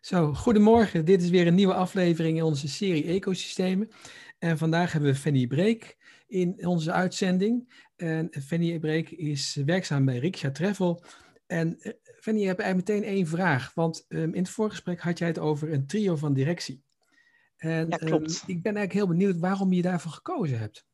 Zo, goedemorgen. Dit is weer een nieuwe aflevering in onze serie Ecosystemen. En vandaag hebben we Fanny Breek in onze uitzending. En Fanny Breek is werkzaam bij Riksha Travel. En uh, Fanny, je hebt eigenlijk meteen één vraag. Want um, in het voorgesprek had jij het over een trio van directie. En ja, klopt. Um, ik ben eigenlijk heel benieuwd waarom je daarvoor gekozen hebt.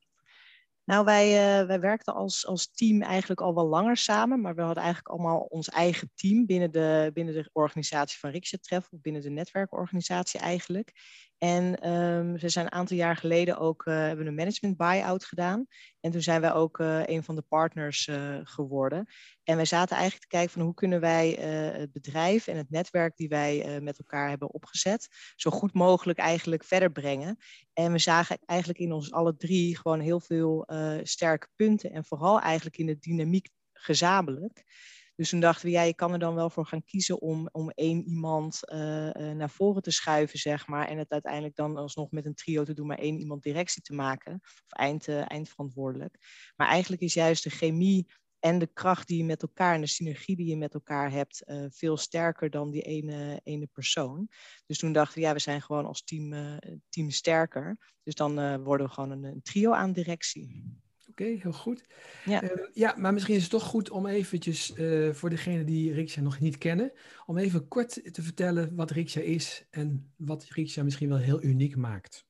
Nou, wij, uh, wij werkten als, als team eigenlijk al wel langer samen, maar we hadden eigenlijk allemaal ons eigen team binnen de, binnen de organisatie van Riksha Travel, binnen de netwerkorganisatie eigenlijk. En um, we zijn een aantal jaar geleden ook uh, hebben een management buy-out gedaan. En toen zijn wij ook uh, een van de partners uh, geworden. En wij zaten eigenlijk te kijken van hoe kunnen wij het bedrijf en het netwerk die wij met elkaar hebben opgezet, zo goed mogelijk eigenlijk verder brengen. En we zagen eigenlijk in ons alle drie gewoon heel veel sterke punten en vooral eigenlijk in de dynamiek gezamenlijk. Dus toen dachten we, ja, je kan er dan wel voor gaan kiezen om, om één iemand uh, uh, naar voren te schuiven, zeg maar. En het uiteindelijk dan alsnog met een trio te doen, maar één iemand directie te maken. Of eind, uh, eindverantwoordelijk. Maar eigenlijk is juist de chemie en de kracht die je met elkaar en de synergie die je met elkaar hebt, veel sterker dan die ene, ene persoon. Dus toen dachten we, ja, we zijn gewoon als team, team sterker. Dus dan worden we gewoon een trio aan directie. Oké, okay, heel goed. Ja. Uh, ja, maar misschien is het toch goed om eventjes uh, voor degenen die Riksja nog niet kennen, om even kort te vertellen wat Riksja is en wat Riksja misschien wel heel uniek maakt.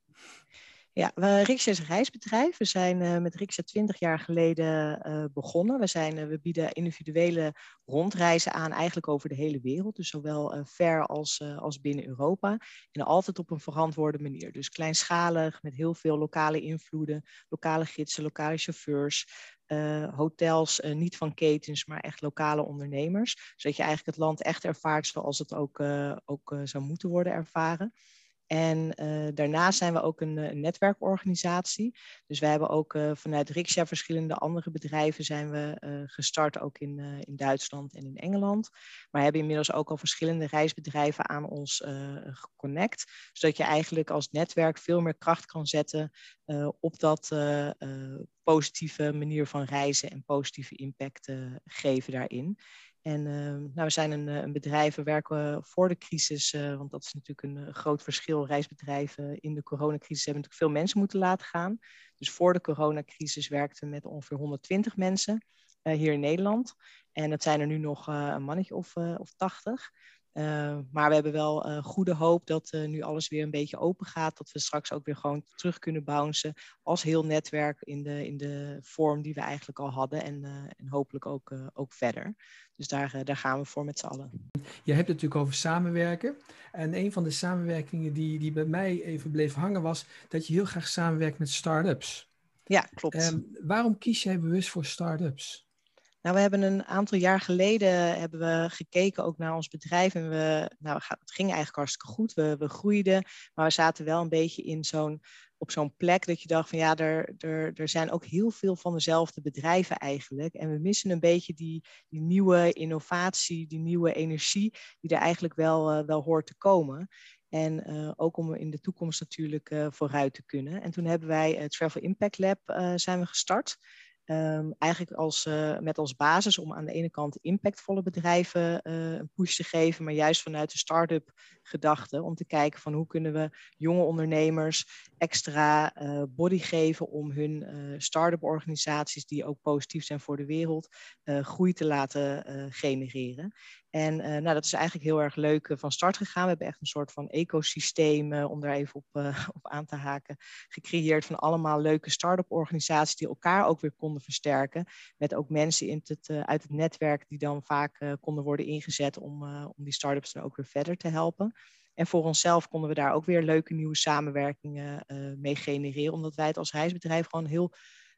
Ja, we, is een reisbedrijf. We zijn uh, met Riksja 20 jaar geleden uh, begonnen. We, zijn, uh, we bieden individuele rondreizen aan, eigenlijk over de hele wereld. Dus zowel ver als, als binnen Europa. En altijd op een verantwoorde manier. Dus kleinschalig, met heel veel lokale invloeden, lokale gidsen, lokale chauffeurs. hotels, niet van ketens, maar echt lokale ondernemers. Zodat je eigenlijk het land echt ervaart zoals het ook, ook zou moeten worden ervaren. En uh, daarnaast zijn we ook een, een, netwerkorganisatie. Dus wij hebben ook uh, vanuit Riksja verschillende andere bedrijven zijn we gestart, ook in, in Duitsland en in Engeland. Maar hebben inmiddels ook al verschillende reisbedrijven aan ons geconnect. Zodat je eigenlijk als netwerk veel meer kracht kan zetten op dat positieve manier van reizen en positieve impact geven daarin. En uh, nou, we zijn een, een, bedrijf, we werken voor de crisis, uh, want dat is natuurlijk een groot verschil. Reisbedrijven in de coronacrisis hebben natuurlijk veel mensen moeten laten gaan. Dus voor de coronacrisis werkten we met ongeveer 120 mensen hier in Nederland. En dat zijn er nu nog een mannetje of, of 80. Uh, maar we hebben wel uh, goede hoop dat uh, nu alles weer een beetje open gaat. Dat we straks ook weer gewoon terug kunnen bouncen als heel netwerk in de, in de vorm die we eigenlijk al hadden. En, en hopelijk ook, ook verder. Dus daar, daar gaan we voor met z'n allen. Je hebt het natuurlijk over samenwerken. En een van de samenwerkingen die, die bij mij even bleef hangen was dat je heel graag samenwerkt met start-ups. Ja, klopt. Ehm, waarom kies jij bewust voor start-ups? Nou, we hebben een aantal jaar geleden hebben we gekeken ook naar ons bedrijf. En we, nou, het ging eigenlijk hartstikke goed. We, we groeiden, maar we zaten wel een beetje in zo'n, op zo'n plek dat je dacht van ja, er, er, er zijn ook heel veel van dezelfde bedrijven eigenlijk. En we missen een beetje die, die nieuwe innovatie, die nieuwe energie die er eigenlijk wel, uh, wel hoort te komen. En uh, ook om in de toekomst natuurlijk vooruit te kunnen. En toen hebben wij het Travel Impact Lab zijn we gestart. Um, eigenlijk als, uh, met als basis om aan de ene kant impactvolle bedrijven uh, een push te geven, maar juist vanuit de start-up gedachte om te kijken van hoe kunnen we jonge ondernemers extra uh, body geven om hun start-up organisaties die ook positief zijn voor de wereld groei te laten genereren. En nou, dat is eigenlijk heel erg leuk van start gegaan. We hebben echt een soort van ecosysteem, om daar even op, op aan te haken, gecreëerd van allemaal leuke start-up organisaties die elkaar ook weer konden versterken. Met ook mensen in het, uit het netwerk die dan vaak konden worden ingezet om, om die start-ups dan ook weer verder te helpen. En voor onszelf konden we daar ook weer leuke nieuwe samenwerkingen mee genereren, omdat wij het als reisbedrijf gewoon heel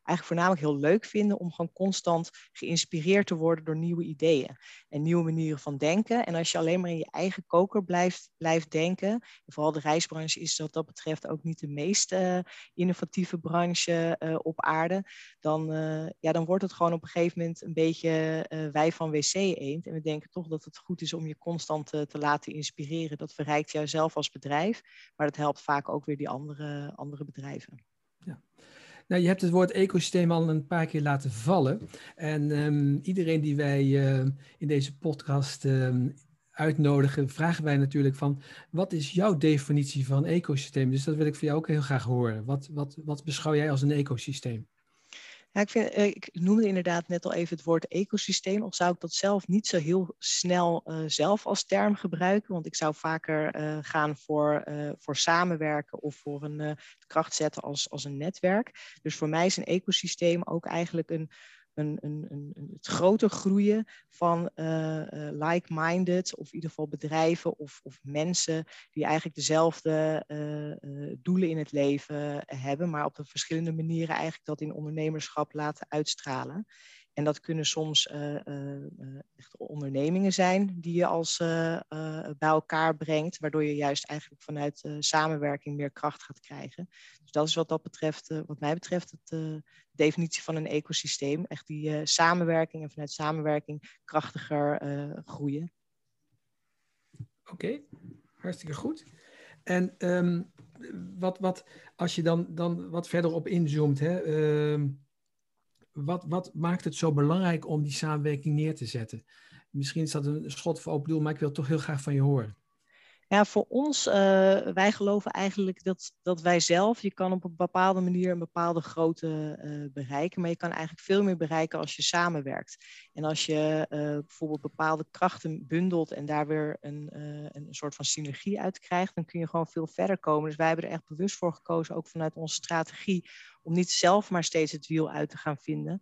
eigenlijk voornamelijk heel leuk vinden om gewoon constant geïnspireerd te worden door nieuwe ideeën en nieuwe manieren van denken. En als je alleen maar in je eigen koker blijft, blijft denken, en vooral de reisbranche is wat dat betreft ook niet de meest uh, innovatieve branche uh, op aarde, dan, uh, ja, dan wordt het gewoon op een gegeven moment een beetje wij van wc eend. En we denken toch dat het goed is om je constant te laten inspireren. Dat verrijkt jou zelf als bedrijf, maar dat helpt vaak ook weer die andere, andere bedrijven. Ja. Nou, je hebt het woord ecosysteem al een paar keer laten vallen. En um, iedereen die wij uh, in deze podcast um, uitnodigen, vragen wij natuurlijk van wat is jouw definitie van ecosysteem? Dus dat wil ik van jou ook heel graag horen. Wat, wat, wat beschouw jij als een ecosysteem? Ja, ik, vind, eh, ik noemde inderdaad net al even het woord ecosysteem. Of zou ik dat zelf niet zo heel snel uh, zelf als term gebruiken? Want ik zou vaker uh, gaan voor, voor samenwerken of voor een kracht zetten als, als een netwerk. Dus voor mij is een ecosysteem ook eigenlijk een, een, het groter groeien van uh, uh, like-minded, of in ieder geval bedrijven of, of mensen die eigenlijk dezelfde uh, doelen in het leven hebben, maar op de verschillende manieren eigenlijk dat in ondernemerschap laten uitstralen. En dat kunnen soms uh, uh, echt ondernemingen zijn die je als bij elkaar brengt, waardoor je juist eigenlijk vanuit samenwerking meer kracht gaat krijgen. Dus dat is wat dat betreft, wat mij betreft, het, de definitie van een ecosysteem. Echt die samenwerking en vanuit samenwerking krachtiger groeien. Oké, hartstikke goed. En um, wat, wat, als je dan, dan wat verder op inzoomt, hè, uh, wat, wat maakt het zo belangrijk om die samenwerking neer te zetten? Misschien is dat een schot voor open doel, maar ik wil toch heel graag van je horen. Ja, voor ons, uh, wij geloven eigenlijk dat, dat wij zelf, je kan op een bepaalde manier een bepaalde grootte uh, bereiken, maar je kan eigenlijk veel meer bereiken als je samenwerkt. En als je uh, bijvoorbeeld bepaalde krachten bundelt en daar weer een, een soort van synergie uit krijgt, dan kun je gewoon veel verder komen. Dus wij hebben er echt bewust voor gekozen, ook vanuit onze strategie, om niet zelf maar steeds het wiel uit te gaan vinden,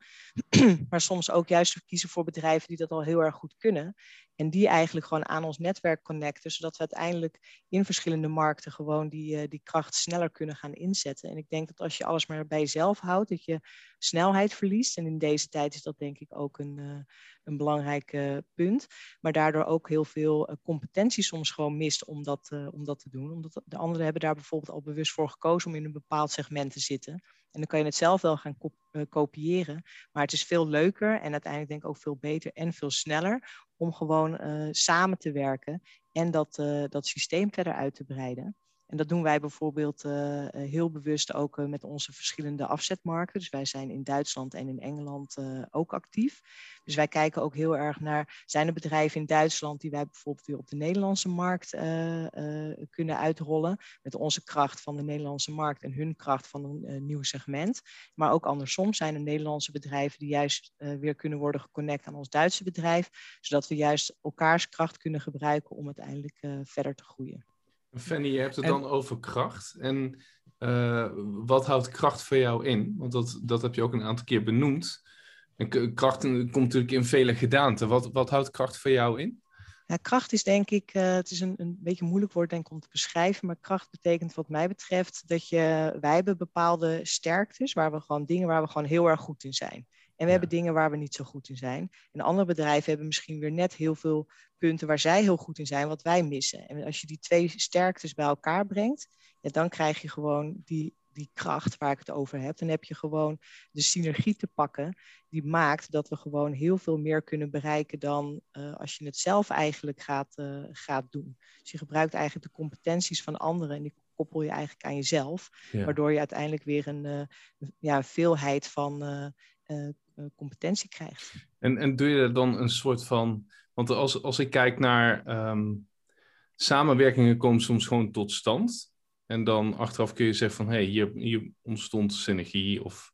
maar soms ook juist te kiezen voor bedrijven die dat al heel erg goed kunnen. En die eigenlijk gewoon aan ons netwerk connecten, zodat we uiteindelijk in verschillende markten gewoon die, uh, die kracht sneller kunnen gaan inzetten. En ik denk dat als je alles maar bij jezelf houdt, dat je snelheid verliest. En in deze tijd is dat denk ik ook een, uh, een belangrijk uh, punt. Maar daardoor ook heel veel competentie soms gewoon mist om dat, om dat te doen. Omdat de anderen hebben daar bijvoorbeeld al bewust voor gekozen om in een bepaald segment te zitten. En dan kan je het zelf wel gaan kopiëren. Maar het is veel leuker en uiteindelijk denk ik ook veel beter en veel sneller om gewoon uh, samen te werken en dat, uh, dat systeem verder uit te breiden. En dat doen wij bijvoorbeeld uh, heel bewust ook met onze verschillende afzetmarkten. Dus wij zijn in Duitsland en in Engeland ook actief. Dus wij kijken ook heel erg naar, zijn er bedrijven in Duitsland die wij bijvoorbeeld weer op de Nederlandse markt kunnen uitrollen. Met onze kracht van de Nederlandse markt en hun kracht van een nieuw segment. Maar ook andersom zijn er Nederlandse bedrijven die juist weer kunnen worden geconnect aan ons Duitse bedrijf. Zodat we juist elkaars kracht kunnen gebruiken om uiteindelijk verder te groeien. Fanny, je hebt het dan over kracht. En uh, wat houdt kracht voor jou in? Want dat, dat heb je ook een aantal keer benoemd. En kracht komt natuurlijk in vele gedaanten. Wat, wat houdt kracht voor jou in? Ja, kracht is denk ik, uh, het is een, een beetje een moeilijk woord denk ik om te beschrijven, maar kracht betekent wat mij betreft dat je, wij hebben bepaalde sterktes, waar we gewoon dingen waar we gewoon heel erg goed in zijn. En we hebben dingen waar we niet zo goed in zijn. En andere bedrijven hebben misschien weer net heel veel punten waar zij heel goed in zijn, wat wij missen. En als je die twee sterktes bij elkaar brengt, ja, dan krijg je gewoon die, die kracht waar ik het over heb. Dan heb je gewoon de synergie te pakken die maakt dat we gewoon heel veel meer kunnen bereiken dan uh, als je het zelf eigenlijk gaat, uh, gaat doen. Dus je gebruikt eigenlijk de competenties van anderen en die koppel je eigenlijk aan jezelf, ja. waardoor je uiteindelijk weer een, uh, ja, veelheid van competentie krijgt. En, en doe je er dan een soort van. Want als, als ik kijk naar um, samenwerkingen, komen soms gewoon tot stand. En dan achteraf kun je zeggen van hé, hey, hier, hier ontstond synergie. Of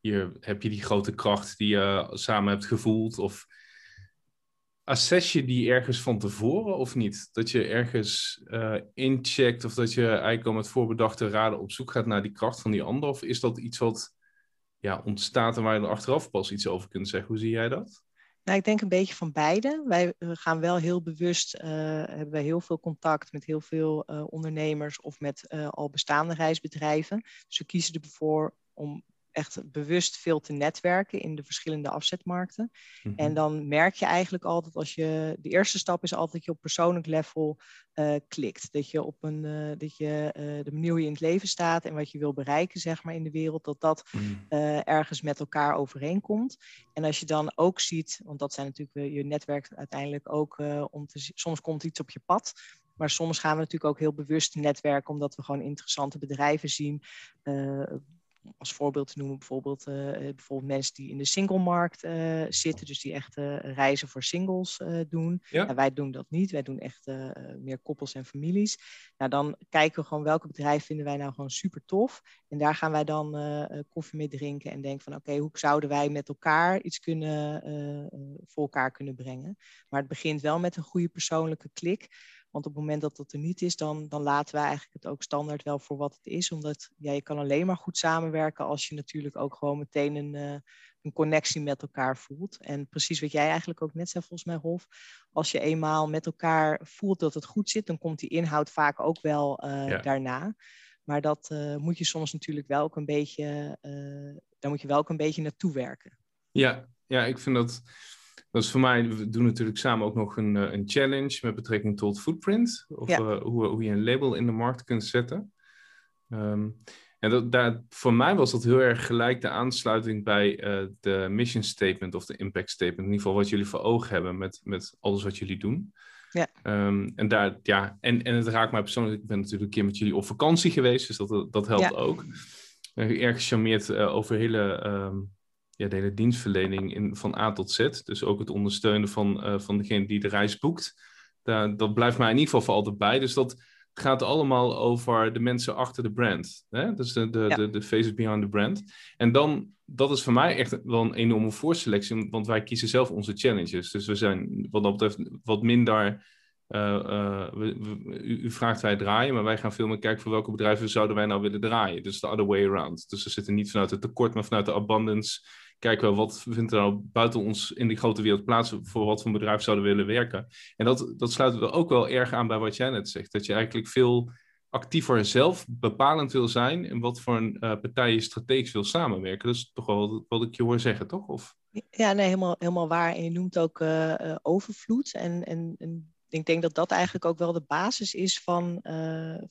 hier heb je die grote kracht die je samen hebt gevoeld. Of assess je die ergens van tevoren of niet? Dat je ergens uh, incheckt of dat je eigenlijk al met voorbedachte raden op zoek gaat naar die kracht van die ander? Of is dat iets wat ja, ontstaat en waar je er achteraf pas iets over kunt zeggen. Hoe zie jij dat? Nou, ik denk een beetje van beide. Wij gaan wel heel bewust, uh, hebben wij heel veel contact met heel veel uh, ondernemers of met al bestaande reisbedrijven. Dus we kiezen ervoor om echt bewust veel te netwerken in de verschillende afzetmarkten. Mm -hmm. En dan merk je eigenlijk altijd als je. De eerste stap is altijd dat je op persoonlijk level uh, klikt. Dat je op een uh, dat je uh, de manier hoe je in het leven staat en wat je wil bereiken, zeg maar, in de wereld, dat dat mm. ergens met elkaar overeenkomt. En als je dan ook ziet, want dat zijn natuurlijk je netwerk uiteindelijk ook om te soms komt iets op je pad. Maar soms gaan we natuurlijk ook heel bewust netwerken, omdat we gewoon interessante bedrijven zien als voorbeeld te noemen bijvoorbeeld, uh, bijvoorbeeld mensen die in de singlemarkt uh, zitten, dus die echt reizen voor singles doen. Ja. Nou, wij doen dat niet, wij doen echt meer koppels en families. Nou, dan kijken we gewoon welke bedrijven vinden wij nou gewoon super tof. En daar gaan wij dan koffie mee drinken en denken van oké, hoe zouden wij met elkaar iets kunnen, voor elkaar kunnen brengen. Maar het begint wel met een goede persoonlijke klik. Want op het moment dat dat er niet is, dan, dan laten we eigenlijk het ook standaard wel voor wat het is. Omdat ja, je kan alleen maar goed samenwerken als je natuurlijk ook gewoon meteen een, uh, een connectie met elkaar voelt. En precies wat jij eigenlijk ook net zei, volgens mij, Rolf. Als je eenmaal met elkaar voelt dat het goed zit, dan komt die inhoud vaak ook wel uh, daarna. Maar dat uh, moet je soms natuurlijk wel ook een beetje, daar moet je wel ook een beetje naartoe werken. Ja, ja ik vind dat dat is voor mij, we doen natuurlijk samen ook nog een, eh, een challenge met betrekking tot footprint. Of ja. uh, hoe, hoe je een label in de markt kunt zetten. Um, en dat, daar, voor mij was dat heel erg gelijk de aansluiting bij uh, de mission statement of de impact statement. In ieder geval wat jullie voor ogen hebben met, met alles wat jullie doen. Ja. Um, en, daar, ja, en, en het raakt mij persoonlijk. Ik ben natuurlijk een keer met jullie op vakantie geweest, dus dat, dat helpt ja. ook. erg gecharmeerd uh, over hele um, ja, de hele dienstverlening in, van A tot Z. Dus ook het ondersteunen van, uh, van degene die de reis boekt. Daar, dat blijft mij in ieder geval voor altijd bij. Dus dat gaat allemaal over de mensen achter de brand. Hè? Dus de, de, de, de faces behind the brand. En dan, dat is voor mij echt wel een enorme voorselectie. Want wij kiezen zelf onze challenges. Dus we zijn wat dat betreft wat minder... Uh, uh, we, we, u, u, vraagt wij draaien, maar wij gaan veel meer kijken voor welke bedrijven zouden wij nou willen draaien. Dus de other way around. Dus we zitten niet vanuit het tekort, maar vanuit de abundance kijken we wat vindt er nou buiten ons in die grote wereld plaats voor wat voor bedrijf zouden willen werken. En dat, dat sluit er ook wel erg aan bij wat jij net zegt. Dat je eigenlijk veel actiever zelf bepalend wil zijn en wat voor een uh, partij je strategisch wil samenwerken. Dat is toch wel wat ik je hoor zeggen, toch? Of? Ja, nee, helemaal, helemaal waar. En je noemt ook uh, uh, overvloed. En, en, en, ik denk dat dat eigenlijk ook wel de basis is van,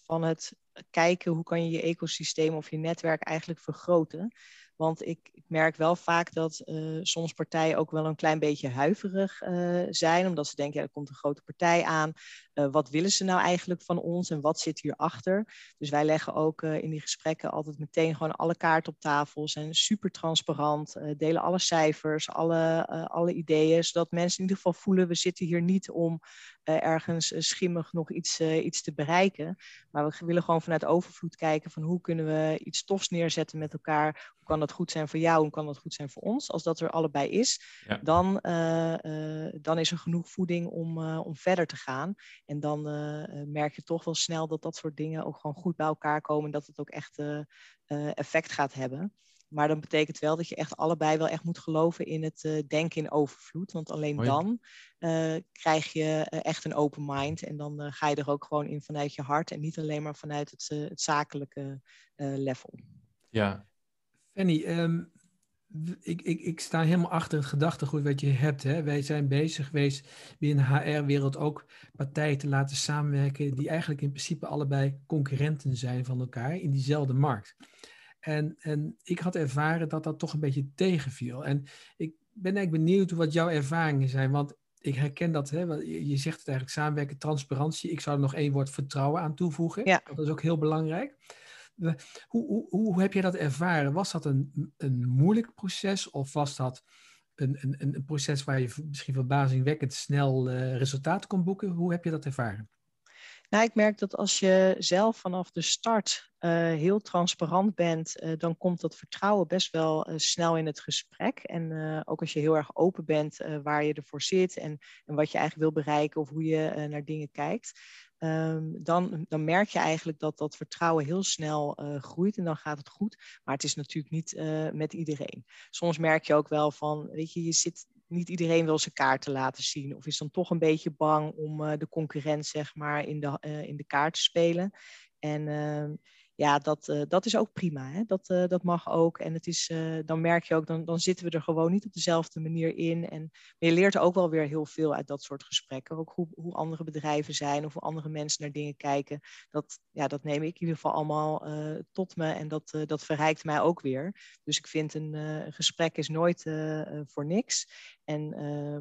van het kijken hoe kan je je ecosysteem of je netwerk eigenlijk vergroten. Want ik, merk wel vaak dat uh, soms partijen ook wel een klein beetje huiverig uh, zijn, omdat ze denken, ja, er komt een grote partij aan. Uh, wat willen ze nou eigenlijk van ons en wat zit hierachter? Dus wij leggen ook in die gesprekken altijd meteen gewoon alle kaarten op tafel, zijn super transparant, delen alle cijfers, alle, alle ideeën, zodat mensen in ieder geval voelen, we zitten hier niet om ergens schimmig nog iets, iets te bereiken. Maar we willen gewoon vanuit overvloed kijken van hoe kunnen we iets tofs neerzetten met elkaar kan dat goed zijn voor jou en kan dat goed zijn voor ons? Als dat er allebei is, dan, uh, uh, dan is er genoeg voeding om, uh, om verder te gaan. En dan merk je toch wel snel dat dat soort dingen ook gewoon goed bij elkaar komen en dat het ook echt effect gaat hebben. Maar dan betekent wel dat je echt allebei wel echt moet geloven in het uh, denken in overvloed. Want alleen dan uh, krijg je uh, echt een open mind. En dan ga je er ook gewoon in vanuit je hart en niet alleen maar vanuit het, het zakelijke level. Ja, Fanny, um, ik, ik, ik sta helemaal achter het gedachtegoed wat je hebt. Hè. Wij zijn bezig geweest binnen de HR-wereld ook partijen te laten samenwerken die eigenlijk in principe allebei concurrenten zijn van elkaar in diezelfde markt. En, en ik had ervaren dat dat toch een beetje tegenviel. En ik ben eigenlijk benieuwd wat jouw ervaringen zijn, want ik herken dat, hè, je zegt het eigenlijk samenwerken, transparantie. Ik zou er nog één woord vertrouwen aan toevoegen. Ja. Dat is ook heel belangrijk. Hoe, hoe, hoe heb je dat ervaren? Was dat een, een moeilijk proces of was dat een, een, een proces waar je misschien verbazingwekkend snel uh, resultaat kon boeken? Hoe heb je dat ervaren? Nou, ik merk dat als je zelf vanaf de start uh, heel transparant bent, uh, dan komt dat vertrouwen best wel snel in het gesprek. En ook als je heel erg open bent waar je ervoor zit en, en wat je eigenlijk wil bereiken of hoe je naar dingen kijkt, um, dan, dan merk je eigenlijk dat dat vertrouwen heel snel uh, groeit en dan gaat het goed. Maar het is natuurlijk niet uh, met iedereen. Soms merk je ook wel van, weet je, je zit, niet iedereen wil zijn kaarten laten zien. Of is dan toch een beetje bang om uh, de concurrent, zeg maar, in de, in de kaart te spelen. En ehm, ja, dat, uh, dat is ook prima. Hè? Dat, uh, dat mag ook. En het is, uh, dan merk je ook, dan, dan zitten we er gewoon niet op dezelfde manier in. En je leert ook wel weer heel veel uit dat soort gesprekken. Ook hoe, hoe andere bedrijven zijn of hoe andere mensen naar dingen kijken. Dat, ja, dat neem ik in ieder geval allemaal tot me en dat, dat verrijkt mij ook weer. Dus ik vind een, een gesprek is nooit voor niks. En,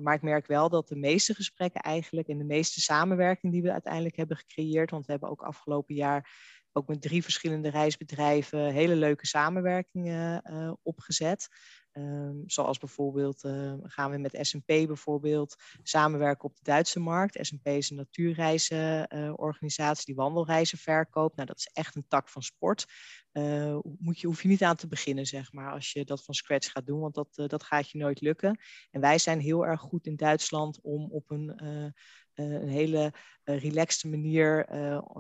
maar ik merk wel dat de meeste gesprekken eigenlijk en de meeste samenwerking die we uiteindelijk hebben gecreëerd, want we hebben ook afgelopen jaar ook met drie verschillende reisbedrijven hele leuke samenwerkingen opgezet. Ehm, zoals bijvoorbeeld ehm, gaan we met S&P bijvoorbeeld samenwerken op de Duitse markt. S&P is een natuurreizenorganisatie die wandelreizen verkoopt. Nou, dat is echt een tak van sport. Uh, moet je, hoef je niet aan te beginnen, zeg maar, als je dat van scratch gaat doen, want dat, uh, dat gaat je nooit lukken. En wij zijn heel erg goed in Duitsland om op een eh, hele relaxte manier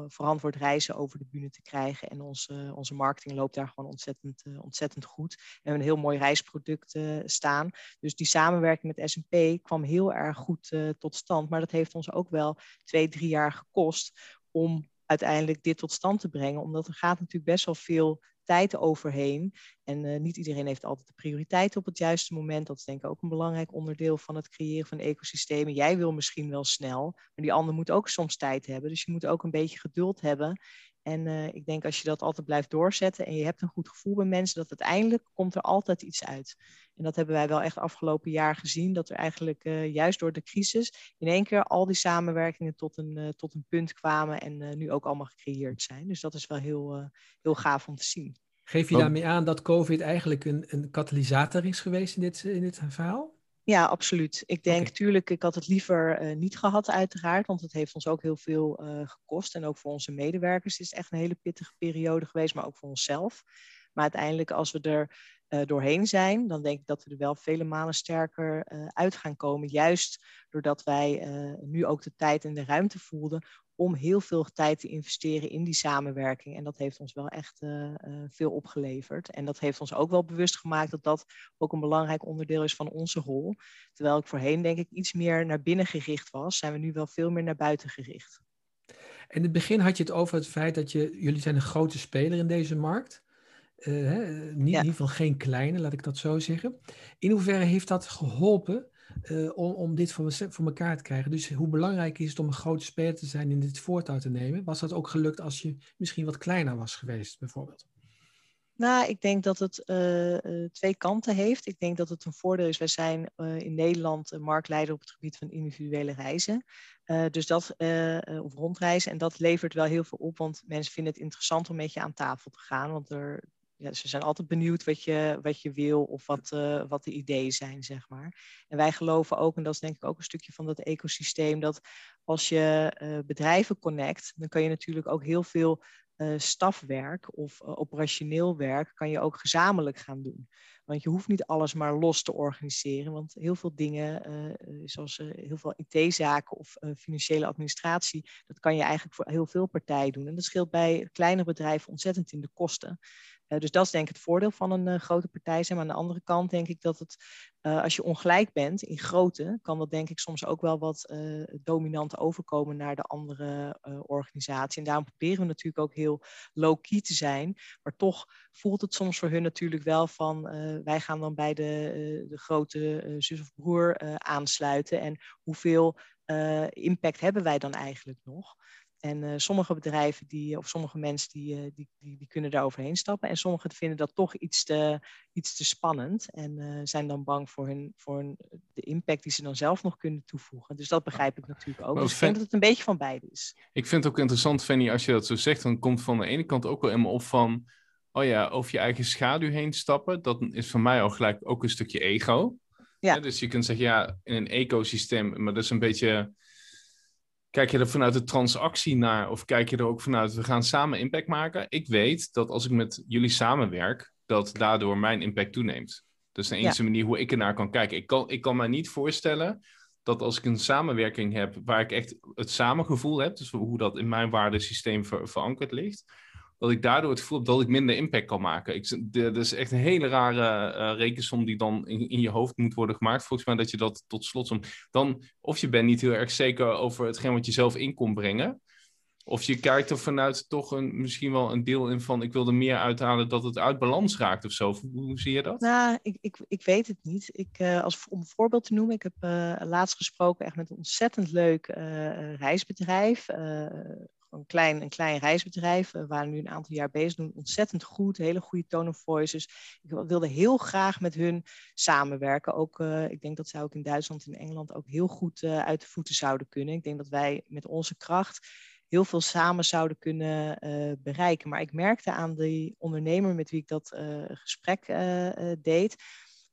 verantwoord reizen over de bühne te krijgen. En onze, onze marketing loopt daar gewoon ontzettend, ontzettend goed. We hebben een heel mooi reisproduct staan. Dus die samenwerking met S&P kwam heel erg goed tot stand. Maar dat heeft ons ook wel twee, drie jaar gekost om uiteindelijk dit tot stand te brengen. Omdat er gaat natuurlijk best wel veel tijd overheen. En uh, niet iedereen heeft altijd de prioriteit op het juiste moment. Dat is denk ik ook een belangrijk onderdeel van het creëren van ecosystemen. Jij wil misschien wel snel, maar die ander moet ook soms tijd hebben. Dus je moet ook een beetje geduld hebben. En uh, ik denk als je dat altijd blijft doorzetten en je hebt een goed gevoel bij mensen, dat uiteindelijk komt er altijd iets uit. En dat hebben wij wel echt afgelopen jaar gezien, dat er eigenlijk uh, juist door de crisis in één keer al die samenwerkingen tot een, tot een punt kwamen en nu ook allemaal gecreëerd zijn. Dus dat is wel heel, heel gaaf om te zien. Geef je daarmee aan dat COVID eigenlijk een, een katalysator is geweest in dit, in dit verhaal? Ja, absoluut. Ik denk, okay. tuurlijk, ik had het liever uh, niet gehad, uiteraard, want het heeft ons ook heel veel uh, gekost. En ook voor onze medewerkers is het echt een hele pittige periode geweest, maar ook voor onszelf. Maar uiteindelijk, als we er uh, doorheen zijn, dan denk ik dat we er wel vele malen sterker uit gaan komen. Juist doordat wij nu ook de tijd en de ruimte voelden om heel veel tijd te investeren in die samenwerking. En dat heeft ons wel echt uh, uh, veel opgeleverd. En dat heeft ons ook wel bewust gemaakt dat dat ook een belangrijk onderdeel is van onze rol. Terwijl ik voorheen denk ik iets meer naar binnen gericht was, zijn we nu wel veel meer naar buiten gericht. In het begin had je het over het feit dat je, jullie zijn een grote speler in deze markt. Uh, hè, niet, ja. In ieder geval geen kleine, laat ik dat zo zeggen. In hoeverre heeft dat geholpen uh, om, dit voor, voor elkaar te krijgen. Dus hoe belangrijk is het om een grote speler te zijn in dit voortouw te nemen? Was dat ook gelukt als je misschien wat kleiner was geweest, bijvoorbeeld? Nou, ik denk dat het uh, twee kanten heeft. Ik denk dat het een voordeel is. Wij zijn in Nederland marktleider op het gebied van individuele reizen. dus dat, of rondreizen. En dat levert wel heel veel op, want mensen vinden het interessant om met je aan tafel te gaan. Want er, ja, ze zijn altijd benieuwd wat je, wat je wil of wat, uh, wat de ideeën zijn, zeg maar. En wij geloven ook, en dat is denk ik ook een stukje van dat ecosysteem, dat als je uh, bedrijven connect, dan kan je natuurlijk ook heel veel uh, stafwerk of operationeel werk, kan je ook gezamenlijk gaan doen. Want je hoeft niet alles maar los te organiseren, want heel veel dingen, zoals heel veel IT-zaken of financiële administratie, dat kan je eigenlijk voor heel veel partijen doen. En dat scheelt bij kleine bedrijven ontzettend in de kosten. Uh, dus dat is denk ik het voordeel van een uh, grote partij zijn. Maar aan de andere kant denk ik dat het, uh, als je ongelijk bent in grootte, kan dat denk ik soms ook wel wat dominant overkomen naar de andere organisatie. En daarom proberen we natuurlijk ook heel low-key te zijn. Maar toch voelt het soms voor hun natuurlijk wel van, wij gaan dan bij de, de grote zus of broer aansluiten. En hoeveel impact hebben wij dan eigenlijk nog? En uh, sommige bedrijven die, of sommige mensen die, uh, die, die, die, kunnen daar overheen stappen. En sommigen vinden dat toch iets te, iets te spannend. En uh, zijn dan bang voor, hun, voor hun, de impact die ze dan zelf nog kunnen toevoegen. Dus dat begrijp ik natuurlijk ook. Maar dus ik denk dat het een beetje van beide is. Ik vind het ook interessant, Fanny, als je dat zo zegt. Dan komt van de ene kant ook wel in me op van... Oh ja, over je eigen schaduw heen stappen. Dat is voor mij al gelijk ook een stukje ego. Ja. ja dus je kunt zeggen, ja, in een ecosysteem... Maar dat is een beetje Kijk je er vanuit de transactie naar of kijk je er ook vanuit we gaan samen impact maken? Ik weet dat als ik met jullie samenwerk, dat daardoor mijn impact toeneemt. Dat is de enige ja. manier hoe ik ernaar kan kijken. Ik kan, ik kan mij niet voorstellen dat als ik een samenwerking heb waar ik echt het samengevoel heb, dus hoe dat in mijn waardesysteem ver, verankerd ligt, dat ik daardoor het gevoel heb dat ik minder impact kan maken. Ik, dat is echt een hele rare uh, rekensom die dan in, in, je hoofd moet worden gemaakt. Volgens mij dat je dat tot slot... Dan, of je bent niet heel erg zeker over hetgeen wat je zelf in kon brengen. Of je kijkt er vanuit toch een, misschien wel een deel in van... ik wil er meer uithalen dat het uit balans raakt of zo. Hoe, zie je dat? Nou, ik, ik, ik weet het niet. Ik, uh, als, om een voorbeeld te noemen, ik heb uh, laatst gesproken echt met een ontzettend leuk reisbedrijf een klein, een klein reisbedrijf. We waren nu een aantal jaar bezig, doen ontzettend goed, hele goede tone of voice. Dus ik wilde heel graag met hun samenwerken. Ook, uh, ik denk dat zij ook in Duitsland en Engeland ook heel goed uh, uit de voeten zouden kunnen. Ik denk dat wij met onze kracht heel veel samen zouden kunnen bereiken. Maar ik merkte aan die ondernemer met wie ik dat gesprek deed,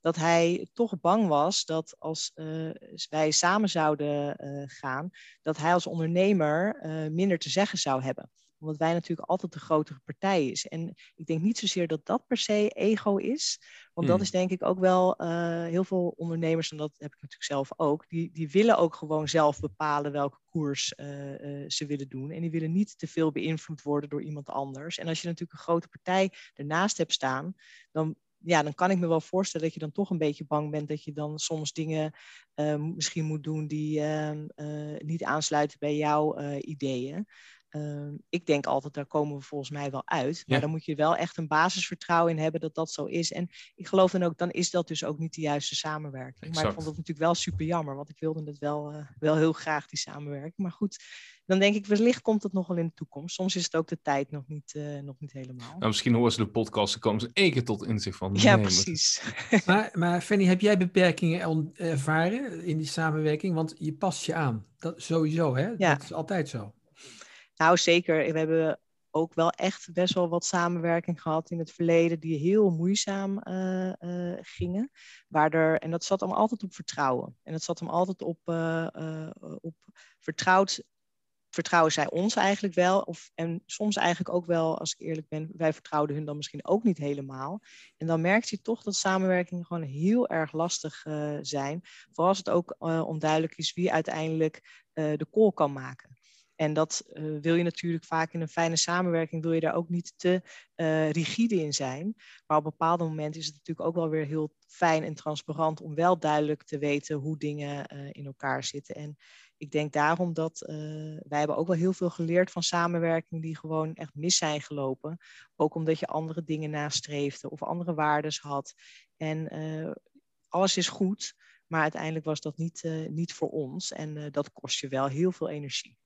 dat hij toch bang was dat als wij samen zouden gaan, dat hij als ondernemer minder te zeggen zou hebben omdat wij natuurlijk altijd de grotere partij is. En ik denk niet zozeer dat dat per se ego is. Want dat hmm. is denk ik ook wel heel veel ondernemers, en dat heb ik natuurlijk zelf ook, die, die willen ook gewoon zelf bepalen welke koers ze willen doen. En die willen niet te veel beïnvloed worden door iemand anders. En als je natuurlijk een grote partij ernaast hebt staan, dan ja, dan kan ik me wel voorstellen dat je dan toch een beetje bang bent dat je dan soms dingen uh, misschien moet doen die uh, uh, niet aansluiten bij jouw ideeën. Ehm, ik denk altijd, daar komen we volgens mij wel uit. Maar dan moet je wel echt een basisvertrouwen in hebben dat dat zo is. En ik geloof dan ook, dan is dat dus ook niet de juiste samenwerking. Maar ik vond het natuurlijk wel super jammer, want ik wilde het wel, uh, wel heel graag, die samenwerking. Maar goed, dan denk ik, wellicht komt het nog wel in de toekomst. Soms is het ook de tijd nog niet, uh, nog niet helemaal. Nou, misschien horen ze de podcast, dan komen ze één keer tot inzicht van. Ja, precies. maar, maar Fanny, heb jij beperkingen ervaren in die samenwerking? Want je past je aan. Dat sowieso, hè? Ja. Dat is altijd zo. Nou, zeker. We hebben ook wel echt best wel wat samenwerking gehad in het verleden die heel moeizaam uh, uh, gingen. Waar er, en dat zat hem altijd op vertrouwen. En dat zat hem altijd op, uh, op vertrouwd. Vertrouwen zij ons eigenlijk wel? Of, en soms eigenlijk ook wel, als ik eerlijk ben, wij vertrouwden hun dan misschien ook niet helemaal. En dan merkt je toch dat samenwerkingen gewoon heel erg lastig zijn. Vooral als het ook onduidelijk is wie uiteindelijk de call kan maken. En dat uh, wil je natuurlijk vaak in een fijne samenwerking, wil je daar ook niet te uh, rigide in zijn. Maar op bepaalde momenten is het natuurlijk ook wel weer heel fijn en transparant om wel duidelijk te weten hoe dingen uh, in elkaar zitten. En ik denk daarom dat wij hebben ook wel heel veel geleerd van samenwerking die gewoon echt mis zijn gelopen. Ook omdat je andere dingen nastreefde of andere waardes had. En alles is goed, maar uiteindelijk was dat niet, niet voor ons. En dat kost je wel heel veel energie.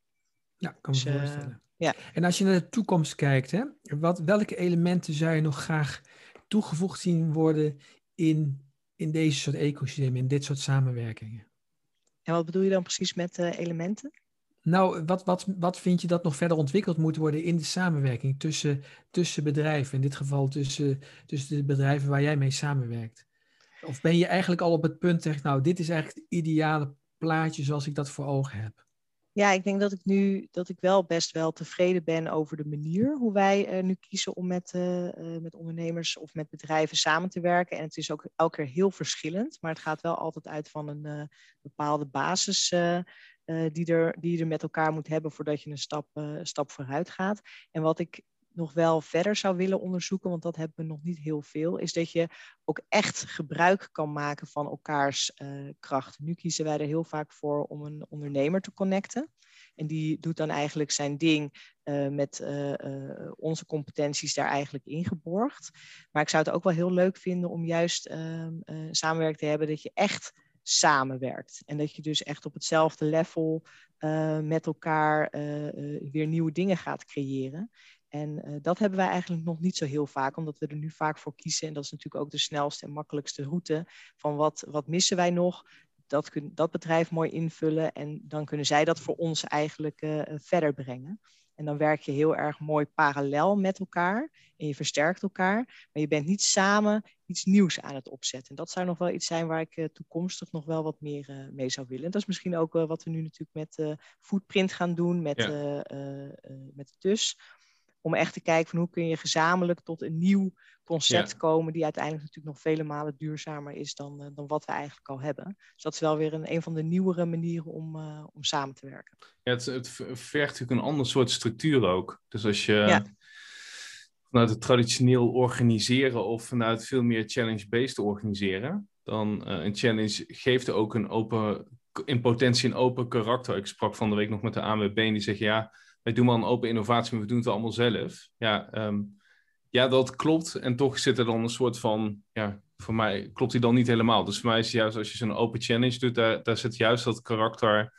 Ja, kan me dus, voorstellen. Ja. En als je naar de toekomst kijkt, hè, wat, welke elementen zou je nog graag toegevoegd zien worden in, in deze soort ecosystemen, in dit soort samenwerkingen? En wat bedoel je dan precies met uh, elementen? Nou, wat, wat, wat vind je dat nog verder ontwikkeld moet worden in de samenwerking tussen, tussen bedrijven? In dit geval tussen, tussen de bedrijven waar jij mee samenwerkt. Of ben je eigenlijk al op het punt, zeg, nou, dit is eigenlijk het ideale plaatje zoals ik dat voor ogen heb? Ja, ik denk dat ik nu dat ik wel best wel tevreden ben over de manier hoe wij uh, nu kiezen om met, uh, met ondernemers of met bedrijven samen te werken. En het is ook elke keer heel verschillend, maar het gaat wel altijd uit van een bepaalde basis die, er, die je er met elkaar moet hebben voordat je een stap, stap vooruit gaat. En wat ik nog wel verder zou willen onderzoeken, want dat hebben we nog niet heel veel, is dat je ook echt gebruik kan maken van elkaars uh, kracht. Nu kiezen wij er heel vaak voor om een ondernemer te connecten. En die doet dan eigenlijk zijn ding uh, met uh, onze competenties daar eigenlijk ingeborgd. Maar ik zou het ook wel heel leuk vinden om juist ehm, samenwerking te hebben dat je echt samenwerkt. En dat je dus echt op hetzelfde level met elkaar weer nieuwe dingen gaat creëren. En uh, dat hebben wij eigenlijk nog niet zo heel vaak, omdat we er nu vaak voor kiezen. En dat is natuurlijk ook de snelste en makkelijkste route van wat, wat missen wij nog. Dat, kun, dat bedrijf mooi invullen en dan kunnen zij dat voor ons eigenlijk uh, verder brengen. En dan werk je heel erg mooi parallel met elkaar en je versterkt elkaar. Maar je bent niet samen iets nieuws aan het opzetten. En dat zou nog wel iets zijn waar ik uh, toekomstig nog wel wat meer uh, mee zou willen. En dat is misschien ook wat we nu natuurlijk met Footprint gaan doen, met, ja. met de TUS om echt te kijken van hoe kun je gezamenlijk tot een nieuw concept komen, die uiteindelijk natuurlijk nog vele malen duurzamer is dan, uh, dan wat we eigenlijk al hebben. Dus dat is wel weer een, een van de nieuwere manieren om, uh, om samen te werken. Ja, het, het vergt natuurlijk een ander soort structuur ook. Dus als je ja. vanuit het traditioneel organiseren of vanuit veel meer challenge-based organiseren, dan uh, een challenge geeft ook een open, in potentie een open karakter. Ik sprak van de week nog met de ANWB en die zegt ja wij doen wel een open innovatie, maar we doen het allemaal zelf. Ja, um, ja, dat klopt. En toch zit er dan een soort van, ja, voor mij klopt die dan niet helemaal. Dus voor mij is het juist als je zo'n open challenge doet, daar, daar zit juist dat karakter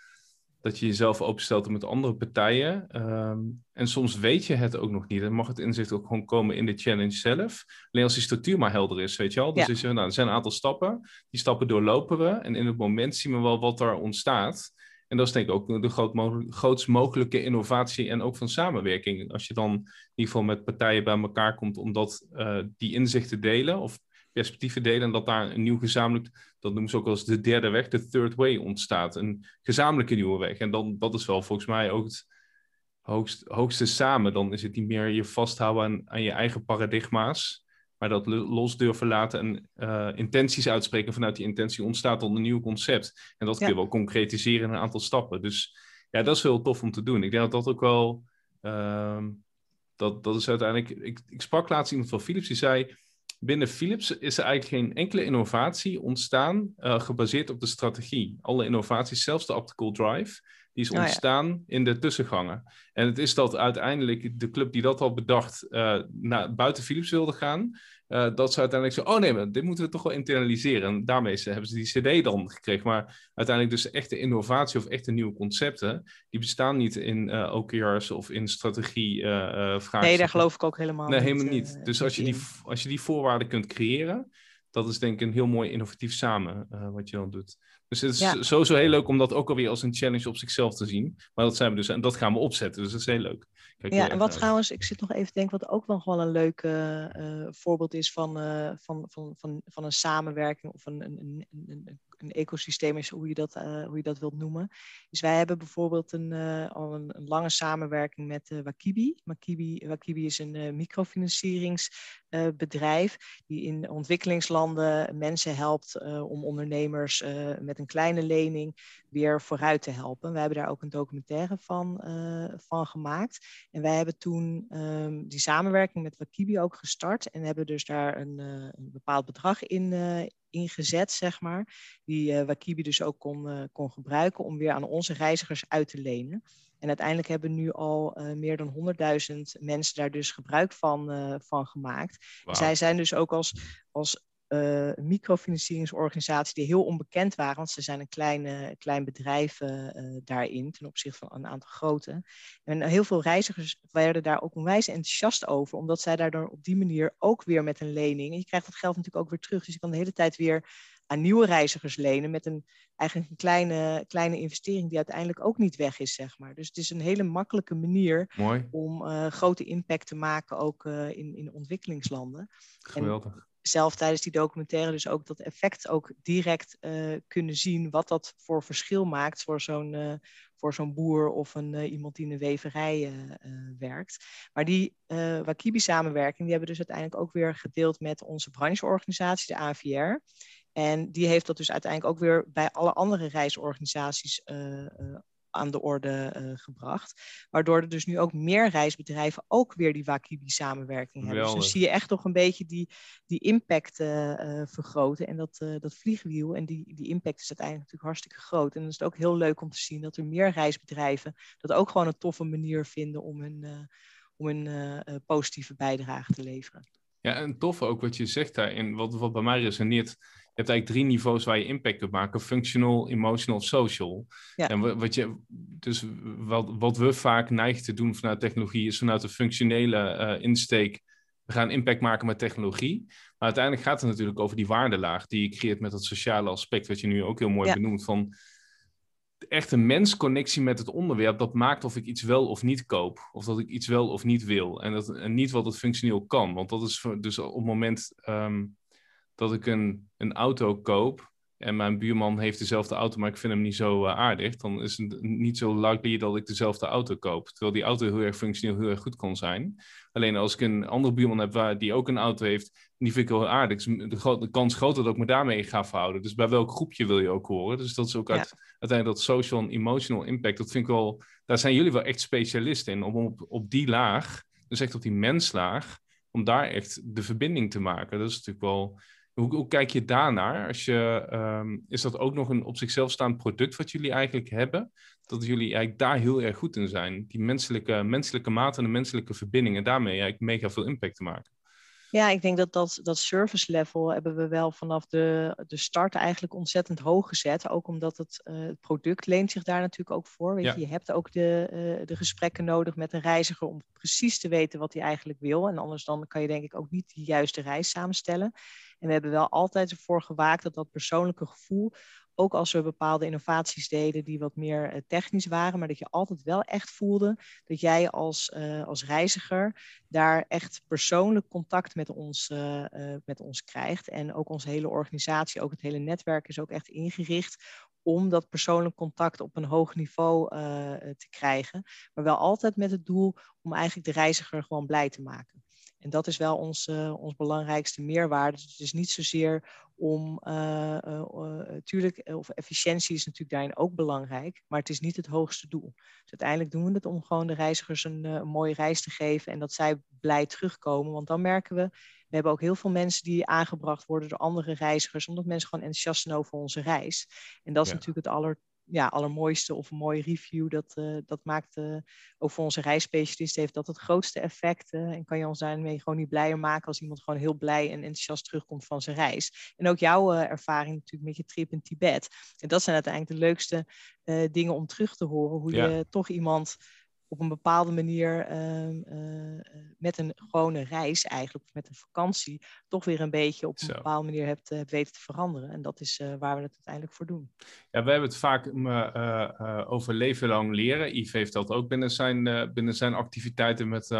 dat je jezelf openstelt met andere partijen. Um, en soms weet je het ook nog niet. Dan mag het inzicht ook gewoon komen in de challenge zelf. Alleen als die structuur maar helder is, weet je wel. Dus ja. is, nou, er zijn een aantal stappen. Die stappen doorlopen we. En in het moment zien we wel wat er ontstaat. En dat is denk ik ook de groot grootst mogelijke innovatie en ook van samenwerking. Als je dan in ieder geval met partijen bij elkaar komt om dat, die inzichten delen of perspectieven delen en dat daar een nieuw gezamenlijk, dat noemen ze ook als de derde weg, de third way ontstaat. Een gezamenlijke nieuwe weg. En dan, dat is wel volgens mij ook het hoogst, hoogste samen. Dan is het niet meer je vasthouden aan, aan je eigen paradigma's, maar dat los durven laten en uh, intenties uitspreken. Vanuit die intentie ontstaat dan een nieuw concept. En dat kun je wel concretiseren in een aantal stappen. Dus ja, dat is heel tof om te doen. Ik denk dat dat ook wel. Uh, dat, dat is uiteindelijk. Ik, ik sprak laatst iemand van Philips die zei binnen Philips is er eigenlijk geen enkele innovatie ontstaan uh, gebaseerd op de strategie. Alle innovaties, zelfs de optical drive, die is oh ontstaan in de tussengangen. En het is dat uiteindelijk de club die dat al bedacht uh, naar buiten Philips wilde gaan, uh, dat ze uiteindelijk zo, oh nee, maar dit moeten we toch wel internaliseren. En daarmee hebben ze die CD dan gekregen. Maar uiteindelijk dus echte innovatie of echte nieuwe concepten, die bestaan niet in uh, OKR's of in strategie uh, vragen. Nee, daar geloof ik ook helemaal nee, niet. Nee, helemaal niet. dus als je, die, als je die voorwaarden kunt creëren, dat is denk ik een heel mooi innovatief samen wat je dan doet. Dus het is ja. sowieso heel leuk om dat ook alweer als een challenge op zichzelf te zien. Maar dat zijn we dus en dat gaan we opzetten. Dus dat is heel leuk. Kijk, ja, en wat trouwens, ik zit nog even te denken, wat ook nog wel een leuk uh, voorbeeld is van, uh, van, van, van, van een samenwerking of een, een, een, een, een ecosysteem is, hoe je, dat, uh, hoe je dat wilt noemen. Dus wij hebben bijvoorbeeld een, al een, een, lange samenwerking met Wakibi. Wakibi. Wakibi is een microfinancieringsbedrijf die in ontwikkelingslanden mensen helpt om ondernemers met een kleine lening weer vooruit te helpen. We hebben daar ook een documentaire van, van gemaakt. En wij hebben toen um, die samenwerking met Wakibi ook gestart en hebben dus daar een, een bepaald bedrag in, ingezet, zeg maar, die uh, Wakibi dus ook kon, kon gebruiken om weer aan onze reizigers uit te lenen. En uiteindelijk hebben nu al meer dan 100.000 mensen daar dus gebruik van, van gemaakt. Wow. Zij zijn dus ook als, als uh, microfinancieringsorganisatie die heel onbekend waren, want ze zijn een klein, klein bedrijf uh, daarin ten opzichte van een aantal grote. En heel veel reizigers werden daar ook onwijs enthousiast over, omdat zij daardoor op die manier ook weer met een lening, en je krijgt dat geld natuurlijk ook weer terug, dus je kan de hele tijd weer aan nieuwe reizigers lenen met een eigenlijk een kleine, kleine investering die uiteindelijk ook niet weg is, zeg maar. Dus het is een hele makkelijke manier Mooi. om uh, grote impact te maken ook in, in ontwikkelingslanden. Geweldig. En zelf tijdens die documentaire dus ook dat effect ook direct uh, kunnen zien wat dat voor verschil maakt voor zo'n uh, voor zo'n boer of een, uh, iemand die in een weverij werkt. Maar die Wakibi-samenwerking, die hebben we dus uiteindelijk ook weer gedeeld met onze brancheorganisatie, de AVR. En die heeft dat dus uiteindelijk ook weer bij alle andere reisorganisaties aan de orde uh, gebracht. Waardoor er dus nu ook meer reisbedrijven ook weer die Wakibi-samenwerking hebben. Dus dan zie je echt toch een beetje die, die impact uh, uh, vergroten. En dat, dat vliegwiel en die, die impact is uiteindelijk natuurlijk hartstikke groot. En dan is het ook heel leuk om te zien dat er meer reisbedrijven dat ook gewoon een toffe manier vinden om hun, om een positieve bijdrage te leveren. Ja, en tof ook wat je zegt daarin, wat, wat bij mij resoneert hebt eigenlijk drie niveaus waar je impact kunt maken: functional, emotional of social. Ja. En wat, je, dus wat, wat we vaak neigen te doen vanuit technologie, is vanuit de functionele uh, insteek. We gaan impact maken met technologie. Maar uiteindelijk gaat het natuurlijk over die waardelaag die je creëert met dat sociale aspect, wat je nu ook heel mooi ja. benoemt. Van echt een mensconnectie met het onderwerp, dat maakt of ik iets wel of niet koop. Of dat ik iets wel of niet wil. En, dat, en niet wat het functioneel kan. Want dat is dus op het moment. Um, dat ik een, een auto koop en mijn buurman heeft dezelfde auto, maar ik vind hem niet zo uh, aardig, dan is het niet zo likely dat ik dezelfde auto koop. Terwijl die auto heel erg functioneel heel erg goed kan zijn. Alleen als ik een andere buurman heb waar, die ook een auto heeft, die vind ik heel aardig, is de, de, kans groter dat ik me daarmee ga verhouden. Dus bij welk groepje wil je ook horen? Dus dat is ook uit, uiteindelijk dat social en emotional impact, dat vind ik wel, daar zijn jullie wel echt specialisten in, om op, op die laag, dus echt op die menslaag, om daar echt de verbinding te maken. Dat is natuurlijk wel hoe, hoe, kijk je daarnaar? Als je, um, is dat ook nog een op zichzelf staand product wat jullie eigenlijk hebben? Dat jullie eigenlijk daar heel erg goed in zijn. Die menselijke, menselijke mate en de menselijke verbindingen, daarmee eigenlijk mega veel impact te maken. Ja, ik denk dat dat, dat service level hebben we wel vanaf de, de start eigenlijk ontzettend hoog gezet. Ook omdat het, uh, het product leent zich daar natuurlijk ook voor. Weet ja. je, je hebt ook de, uh, de gesprekken nodig met een reiziger om precies te weten wat hij eigenlijk wil. En anders dan kan je denk ik ook niet de juiste reis samenstellen. En we hebben wel altijd ervoor gewaakt dat dat persoonlijke gevoel Ook als we bepaalde innovaties deden die wat meer technisch waren, maar dat je altijd wel echt voelde dat jij als, als reiziger daar echt persoonlijk contact met ons, met ons krijgt. En ook onze hele organisatie, ook het hele netwerk is ook echt ingericht om dat persoonlijk contact op een hoog niveau te krijgen. Maar wel altijd met het doel om eigenlijk de reiziger gewoon blij te maken. En dat is wel ons, uh, ons belangrijkste meerwaarde. Dus het is niet zozeer om, natuurlijk, uh, uh, of efficiëntie is natuurlijk daarin ook belangrijk, maar het is niet het hoogste doel. Dus uiteindelijk doen we het om gewoon de reizigers een, een mooie reis te geven en dat zij blij terugkomen. Want dan merken we, we hebben ook heel veel mensen die aangebracht worden door andere reizigers, omdat mensen gewoon enthousiast zijn over onze reis. En dat is natuurlijk het aller ja, allermooiste of een mooie review, dat, uh, dat maakt uh, ook voor onze reisspecialist heeft dat het grootste effect. Uh, en kan je ons daarmee gewoon niet blijer maken als iemand gewoon heel blij en enthousiast terugkomt van zijn reis. En ook jouw ervaring natuurlijk met je trip in Tibet. En dat zijn uiteindelijk de leukste dingen om terug te horen. Hoe ja. je toch iemand op een bepaalde manier ehm, eh, eh, met een gewone reis eigenlijk, of met een vakantie, toch weer een beetje op een bepaalde manier hebt, hebt weten te veranderen. En dat is eh, waar we het uiteindelijk voor doen. Ja, we hebben het vaak over leven lang leren. Yves heeft dat ook binnen zijn, binnen zijn activiteiten met...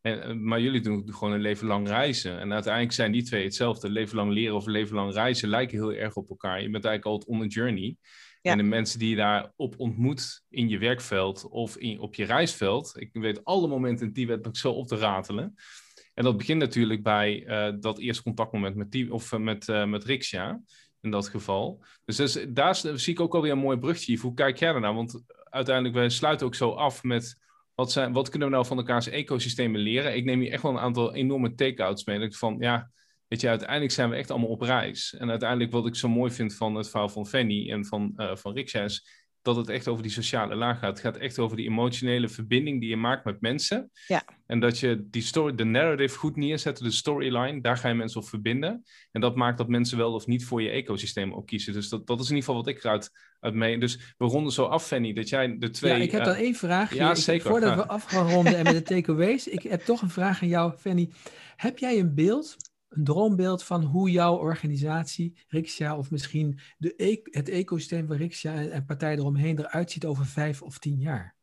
En, maar jullie doen gewoon een leven lang reizen. En uiteindelijk zijn die twee hetzelfde. Leven lang leren of leven lang reizen lijken heel erg op elkaar. Je bent eigenlijk altijd on a journey. En de mensen die je daarop ontmoet in je werkveld of in, op je reisveld. Ik weet alle momenten in Tibet nog zo op te ratelen. En dat begint natuurlijk bij uh, dat eerste contactmoment met, die, of, uh, met, uh, met Riksja, in dat geval. Dus, dus daar zie ik ook alweer een mooi brugje. Hoe kijk jij daarnaar? Want uiteindelijk, wij sluiten ook zo af met... Wat, zijn, wat kunnen we nou van elkaars ecosystemen leren? Ik neem hier echt wel een aantal enorme take-outs mee. Dat ik van, ja, weet je, uiteindelijk zijn we echt allemaal op reis. En uiteindelijk wat ik zo mooi vind van het verhaal van Fanny en van, uh, van dat het echt over die sociale laag gaat. Het gaat echt over die emotionele verbinding die je maakt met mensen. Ja. En dat je die story, de narrative goed neerzet, de storyline, daar ga je mensen op verbinden. En dat maakt dat mensen wel of niet voor je ecosysteem ook kiezen. Dus dat, dat is in ieder geval wat ik eruit uit mee. Dus we ronden zo af, Fanny, dat jij de twee... Ja, ik heb uh, dan één vraag. Ja, zeker. Voordat we af gaan ronden en met de takeaways, ik heb toch een vraag aan jou, Fanny. Heb jij een beeld een droombeeld van hoe jouw organisatie, Riksja, of misschien de e het ecosysteem van Riksja en, en partijen eromheen eruit ziet over vijf of tien jaar?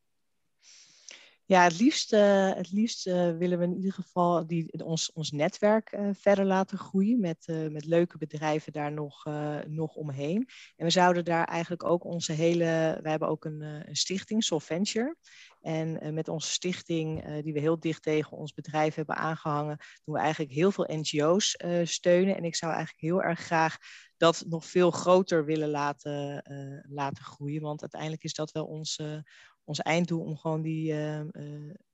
Ja, het liefst, het liefst willen we in ieder geval die, ons, ons netwerk uh, verder laten groeien met, met leuke bedrijven daar nog, nog omheen. En we zouden daar eigenlijk ook onze hele, we hebben ook een, een stichting, Solventure. En uh, met onze stichting, die we heel dicht tegen ons bedrijf hebben aangehangen, doen we eigenlijk heel veel NGO's steunen. En ik zou eigenlijk heel erg graag dat nog veel groter willen laten, laten groeien. Want uiteindelijk is dat wel ons, ons einddoel om gewoon die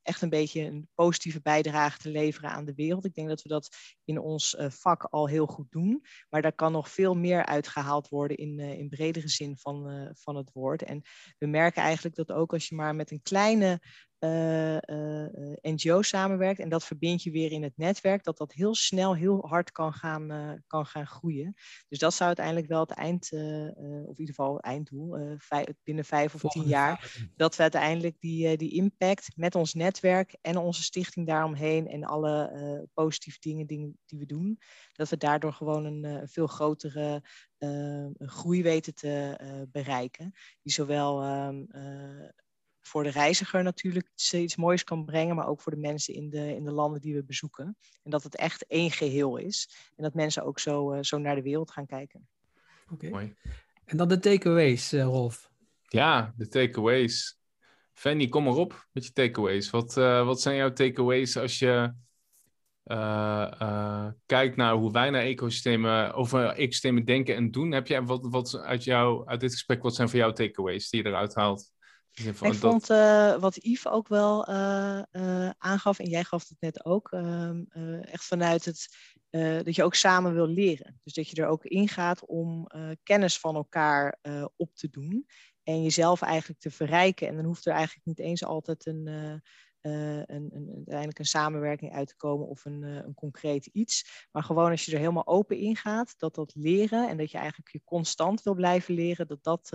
echt een beetje een positieve bijdrage te leveren aan de wereld. Ik denk dat we dat in ons vak al heel goed doen. Maar daar kan nog veel meer uitgehaald worden in, in bredere zin van, van het woord. En we merken eigenlijk dat ook als je maar met een kleine uh, uh, NGO samenwerkt en dat verbind je weer in het netwerk, dat dat heel snel, heel hard kan gaan, uh, kan gaan groeien. Dus dat zou uiteindelijk wel het eind, of in ieder geval het einddoel, vijf, binnen vijf of tien jaar, dat we uiteindelijk die, die impact met ons netwerk en onze stichting daaromheen en alle positieve dingen, dingen die we doen, dat we daardoor gewoon een veel grotere groei weten te bereiken, die zowel um, voor de reiziger natuurlijk iets moois kan brengen, maar ook voor de mensen in de, in de landen die we bezoeken. En dat het echt één geheel is. En dat mensen ook zo, uh, zo naar de wereld gaan kijken. Oké. Okay. En dan de takeaways, uh, Rolf. Ja, de takeaways. Fanny, kom maar op met je takeaways. Wat, uh, wat zijn jouw takeaways als je kijkt naar hoe wij naar ecosystemen, over ecosystemen denken en doen? Heb jij wat, wat uit, jou, uit dit gesprek, wat zijn voor jou takeaways die je eruit haalt? Ik dat... vond wat Yves ook wel aangaf, en jij gaf het net ook, ehm, echt vanuit het dat je ook samen wil leren. Dus dat je er ook ingaat om kennis van elkaar op te doen en jezelf eigenlijk te verrijken. En dan hoeft er eigenlijk niet eens altijd een uh, een, een, uiteindelijk een samenwerking uit te komen of een, uh, een concreet iets. Maar gewoon als je er helemaal open in gaat, dat dat leren en dat je eigenlijk je constant wil blijven leren, dat dat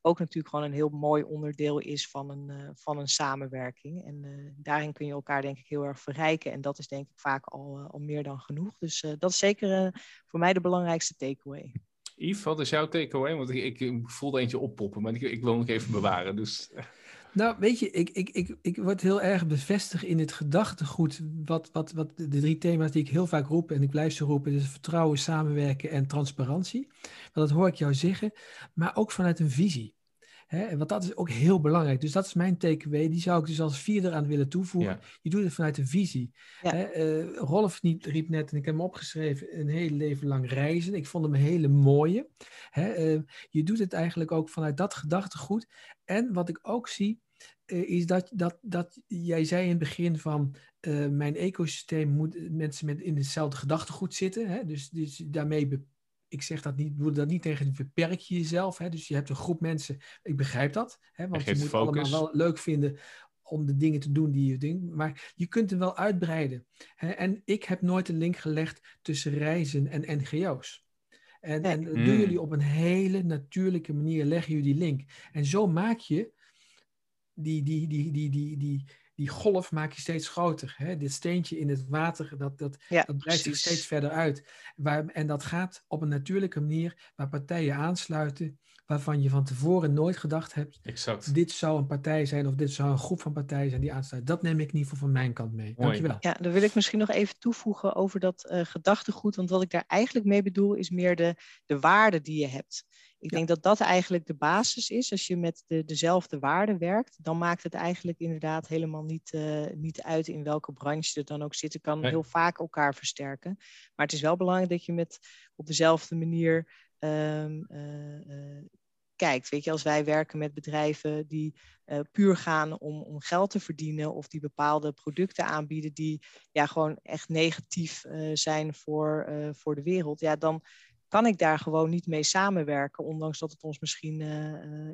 ook natuurlijk gewoon een heel mooi onderdeel is van een, van een samenwerking. En daarin kun je elkaar denk ik heel erg verrijken. En dat is denk ik vaak al, al meer dan genoeg. Dus dat is zeker voor mij de belangrijkste takeaway. Yves, wat is jouw takeaway? Want ik, ik, voelde eentje oppoppen, maar ik, ik wil nog even bewaren. Dus... Nou, weet je, ik, ik, ik, ik word heel erg bevestigd in het gedachtegoed. Wat, wat, wat de drie thema's die ik heel vaak roep en ik blijf ze roepen: dus vertrouwen, samenwerken en transparantie. Want dat hoor ik jou zeggen, maar ook vanuit een visie. Hè, want dat is ook heel belangrijk. Dus dat is mijn takeaway. Die zou ik dus als vierde aan willen toevoegen. Je doet het vanuit een visie. Hè, uh, Rolf riep net, en ik heb hem opgeschreven, een heel leven lang reizen. Ik vond hem een hele mooie. Hè, uh, je doet het eigenlijk ook vanuit dat gedachtegoed. En wat ik ook zie, uh, is dat, dat, dat jij zei in het begin van mijn ecosysteem moet mensen met in hetzelfde gedachtegoed zitten. Hè? Dus, dus daarmee ik zeg dat niet, bedoel dat niet tegen beperk je jezelf. Hè? Dus je hebt een groep mensen, ik begrijp dat. Hè? Want je moet focus. allemaal wel leuk vinden om de dingen te doen die je denkt. Maar je kunt hem wel uitbreiden. Hè? En ik heb nooit een link gelegd tussen reizen en NGO's. En, en doen hmm. jullie op een hele natuurlijke manier, leggen jullie die link. En zo maak je die, die, die, die, die, die, die golf maak je steeds groter. Hè? Dit steentje in het water, dat, dat, dat breidt zich steeds verder uit. Waar, en dat gaat op een natuurlijke manier waar partijen aansluiten waarvan je van tevoren nooit gedacht hebt, exact. dit zou een partij zijn of dit zou een groep van partijen zijn die aansluit. Dat neem ik in ieder geval van mijn kant mee. Mooi. Dankjewel. Ja, dan wil ik misschien nog even toevoegen over dat uh, gedachtegoed, want wat ik daar eigenlijk mee bedoel is meer de, de waarde die je hebt. Ik denk dat dat eigenlijk de basis is. Als je met de, dezelfde waarden werkt, dan maakt het eigenlijk inderdaad helemaal niet, uh, niet uit in welke branche je dan ook zit. Je kan heel vaak elkaar versterken. Maar het is wel belangrijk dat je met op dezelfde manier um, uh, kijkt. Weet je, als wij werken met bedrijven die uh, puur gaan om, om geld te verdienen of die bepaalde producten aanbieden die ja, gewoon echt negatief uh, zijn voor, uh, voor de wereld, ja, dan kan ik daar gewoon niet mee samenwerken, ondanks dat het ons misschien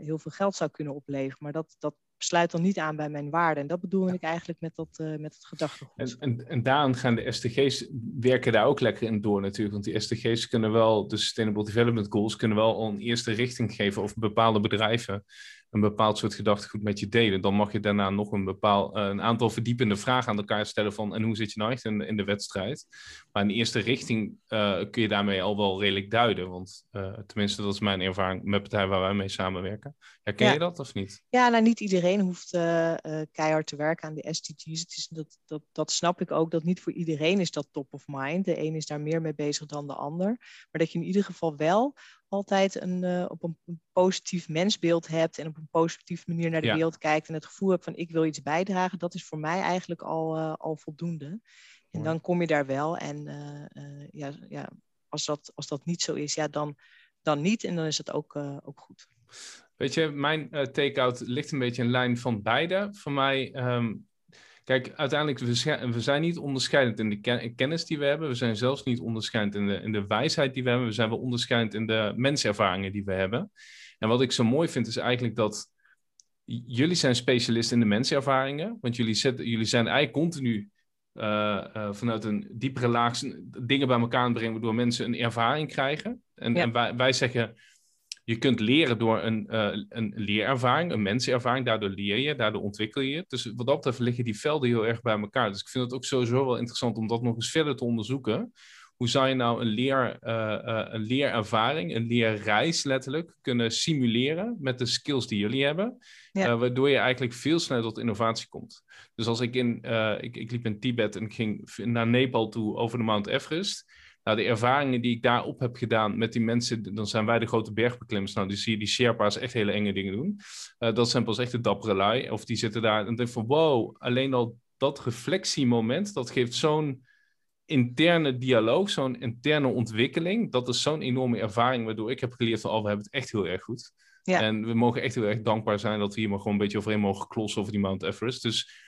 heel veel geld zou kunnen opleveren. Maar dat, dat sluit dan niet aan bij mijn waarden. En dat bedoel ik eigenlijk met, dat, uh, met het gedachtegoed. En, en, en daarom gaan de SDG's werken daar ook lekker in door natuurlijk. Want die SDG's kunnen wel, de Sustainable Development Goals, kunnen wel een eerste richting geven of bepaalde bedrijven een bepaald soort gedachtegoed met je delen. Dan mag je daarna nog een, bepaal, uh, een aantal verdiepende vragen aan elkaar stellen van en hoe zit je nou echt in, in de wedstrijd. Maar in de eerste richting uh, kun je daarmee al wel redelijk duiden. Want uh, tenminste, dat is mijn ervaring met partijen waar wij mee samenwerken. Herken ja. je dat of niet? Ja, nou niet iedereen hoeft keihard te werken aan de SDG's. Het is, dat, dat, dat snap ik ook, dat niet voor iedereen is dat top of mind. De een is daar meer mee bezig dan de ander. Maar dat je in ieder geval wel altijd een, uh, op een, een, positief mensbeeld hebt en op een positieve manier naar de ja. wereld kijkt en het gevoel hebt van ik wil iets bijdragen, dat is voor mij eigenlijk al, uh, al voldoende. En dan kom je daar wel. En uh, ja, ja, als, dat, als dat niet zo is, ja, dan, dan niet. En dan is het ook, ook goed. Weet je, mijn take-out ligt een beetje in lijn van beide. Voor mij um, Kijk, uiteindelijk, we, we zijn niet onderscheidend in de kennis die we hebben. We zijn zelfs niet onderscheidend in de, in de wijsheid die we hebben. We zijn wel onderscheidend in de menservaringen die we hebben. En wat ik zo mooi vind, is eigenlijk dat jullie zijn specialisten in de menservaringen. Want jullie, zetten, jullie zijn eigenlijk continu uh, uh, vanuit een diepere laag dingen bij elkaar brengen, waardoor mensen een ervaring krijgen. En, ja. en wij, wij zeggen je kunt leren door een, uh, een leerervaring, een mensenervaring. Daardoor leer je, daardoor ontwikkel je. Dus wat dat betreft liggen die velden heel erg bij elkaar. Dus ik vind het ook sowieso wel interessant om dat nog eens verder te onderzoeken. Hoe zou je nou een, leer, uh, uh, een leerervaring, een leerreis letterlijk, kunnen simuleren met de skills die jullie hebben? Ja. waardoor je eigenlijk veel sneller tot innovatie komt. Dus als ik in, ik, ik liep in Tibet en ik ging naar Nepal toe over de Mount Everest. Nou, de ervaringen die ik daarop heb gedaan met die mensen, dan zijn wij de grote bergbeklimmers. Nou, die zie je die Sherpa's echt hele enge dingen doen. Uh, dat zijn pas echt de dappere lui. Of die zitten daar en denken van, wow, alleen al dat reflectiemoment, dat geeft zo'n interne dialoog, zo'n interne ontwikkeling. Dat is zo'n enorme ervaring, waardoor ik heb geleerd van, oh, we hebben het echt heel erg goed. Ja. En we mogen echt heel erg dankbaar zijn dat we hier maar gewoon een beetje overheen mogen klossen over die Mount Everest. Dus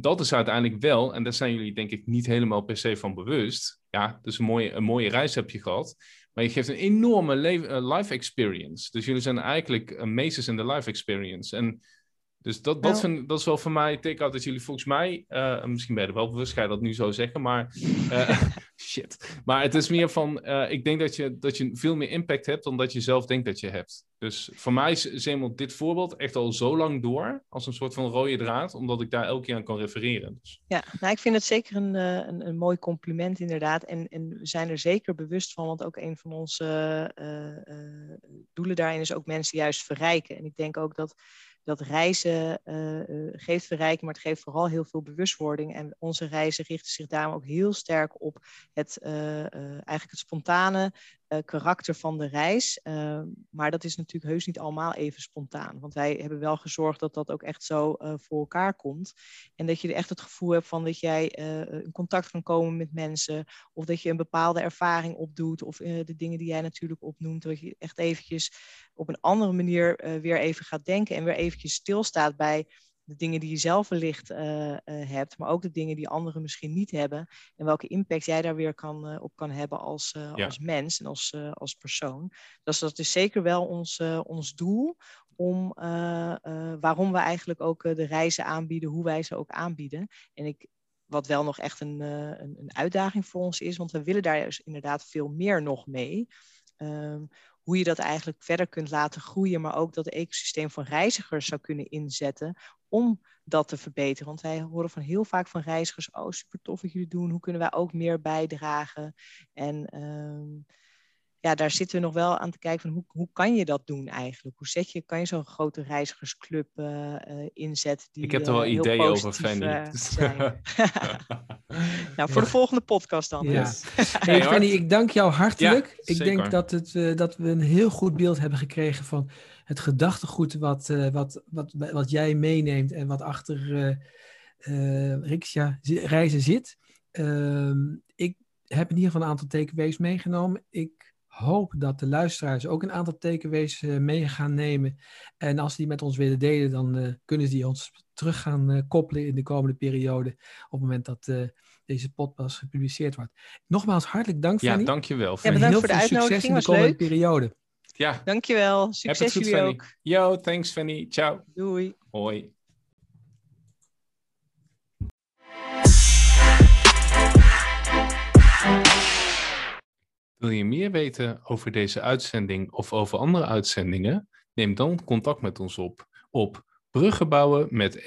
dat is uiteindelijk wel, en daar zijn jullie denk ik niet helemaal per se van bewust. Ja, dus een mooie, een mooie reis heb je gehad. Maar je geeft een enorme life experience. Dus jullie zijn eigenlijk meesters in de life experience. En dus dat, dat, vind, dat is wel voor mij take-out dat jullie volgens mij, uh, misschien ben je er wel bewust, ga je dat nu zo zeggen, maar uh, shit. Maar het is meer van, eh, ik denk dat je, dat je veel meer impact hebt dan dat je zelf denkt dat je hebt. Dus voor mij is, helemaal dit voorbeeld echt al zo lang door, als een soort van rode draad, omdat ik daar elke keer aan kan refereren. Dus. Ja, nou, ik vind het zeker een, eh, een, een, mooi compliment inderdaad. En, en we zijn er zeker bewust van, want ook een van onze uh, doelen daarin is ook mensen juist verrijken. En ik denk ook dat dat reizen uh, geeft verrijking, maar het geeft vooral heel veel bewustwording. En onze reizen richten zich daarom ook heel sterk op het, uh, eigenlijk het spontane karakter van de reis. Ehm, maar dat is natuurlijk heus niet allemaal even spontaan. Want wij hebben wel gezorgd dat dat ook echt zo voor elkaar komt. En dat je echt het gevoel hebt van dat jij in contact kan komen met mensen. Of dat je een bepaalde ervaring opdoet. Of de dingen die jij natuurlijk opnoemt. Dat je echt eventjes op een andere manier weer even gaat denken en weer eventjes stilstaat bij de dingen die je zelf wellicht uh, uh, hebt, maar ook de dingen die anderen misschien niet hebben. En welke impact jij daar weer kan, op kan hebben als, ja. als mens en als, als persoon. Dus dat is zeker wel ons, ons doel om waarom we eigenlijk ook de reizen aanbieden, hoe wij ze ook aanbieden. En ik, wat wel nog echt een, een, een uitdaging voor ons is, want we willen daar inderdaad veel meer nog mee. Um, hoe je dat eigenlijk verder kunt laten groeien, maar ook dat ecosysteem van reizigers zou kunnen inzetten om dat te verbeteren. Want wij horen van heel vaak van reizigers, oh super tof wat jullie doen, hoe kunnen wij ook meer bijdragen? En uh, ja, daar zitten we nog wel aan te kijken van hoe, hoe kan je dat doen eigenlijk? Hoe zet je, kan je zo'n grote reizigersclub uh, uh, inzetten? Die, ik heb er wel uh, ideeën over, Fanny. nou, voor de volgende podcast dan. Ja. hey, Fanny, ik dank jou hartelijk. Ja, ik denk dat, het, dat we een heel goed beeld hebben gekregen van het gedachtegoed wat, wat, wat, wat jij meeneemt en wat achter Riksja reizen zit. Ehm, ik heb in ieder geval een aantal takeaways meegenomen. Ik hoop dat de luisteraars ook een aantal takeaways uh, mee gaan nemen. En als die met ons willen delen, dan uh, kunnen ze die ons terug gaan uh, koppelen in de komende periode. Op het moment dat deze podcast gepubliceerd wordt. Nogmaals, hartelijk dank, Fanny. Ja, dankjewel. Ja, bedankt voor de uitnodiging. Succes in de komende leuk. periode. Ja. Dankjewel. Succes goed, jullie Fanny. ook. Yo, thanks Fanny. Ciao. Doei. Hoi. Wil je meer weten over deze uitzending of over andere uitzendingen? Neem dan contact met ons op op bruggenbouwen met.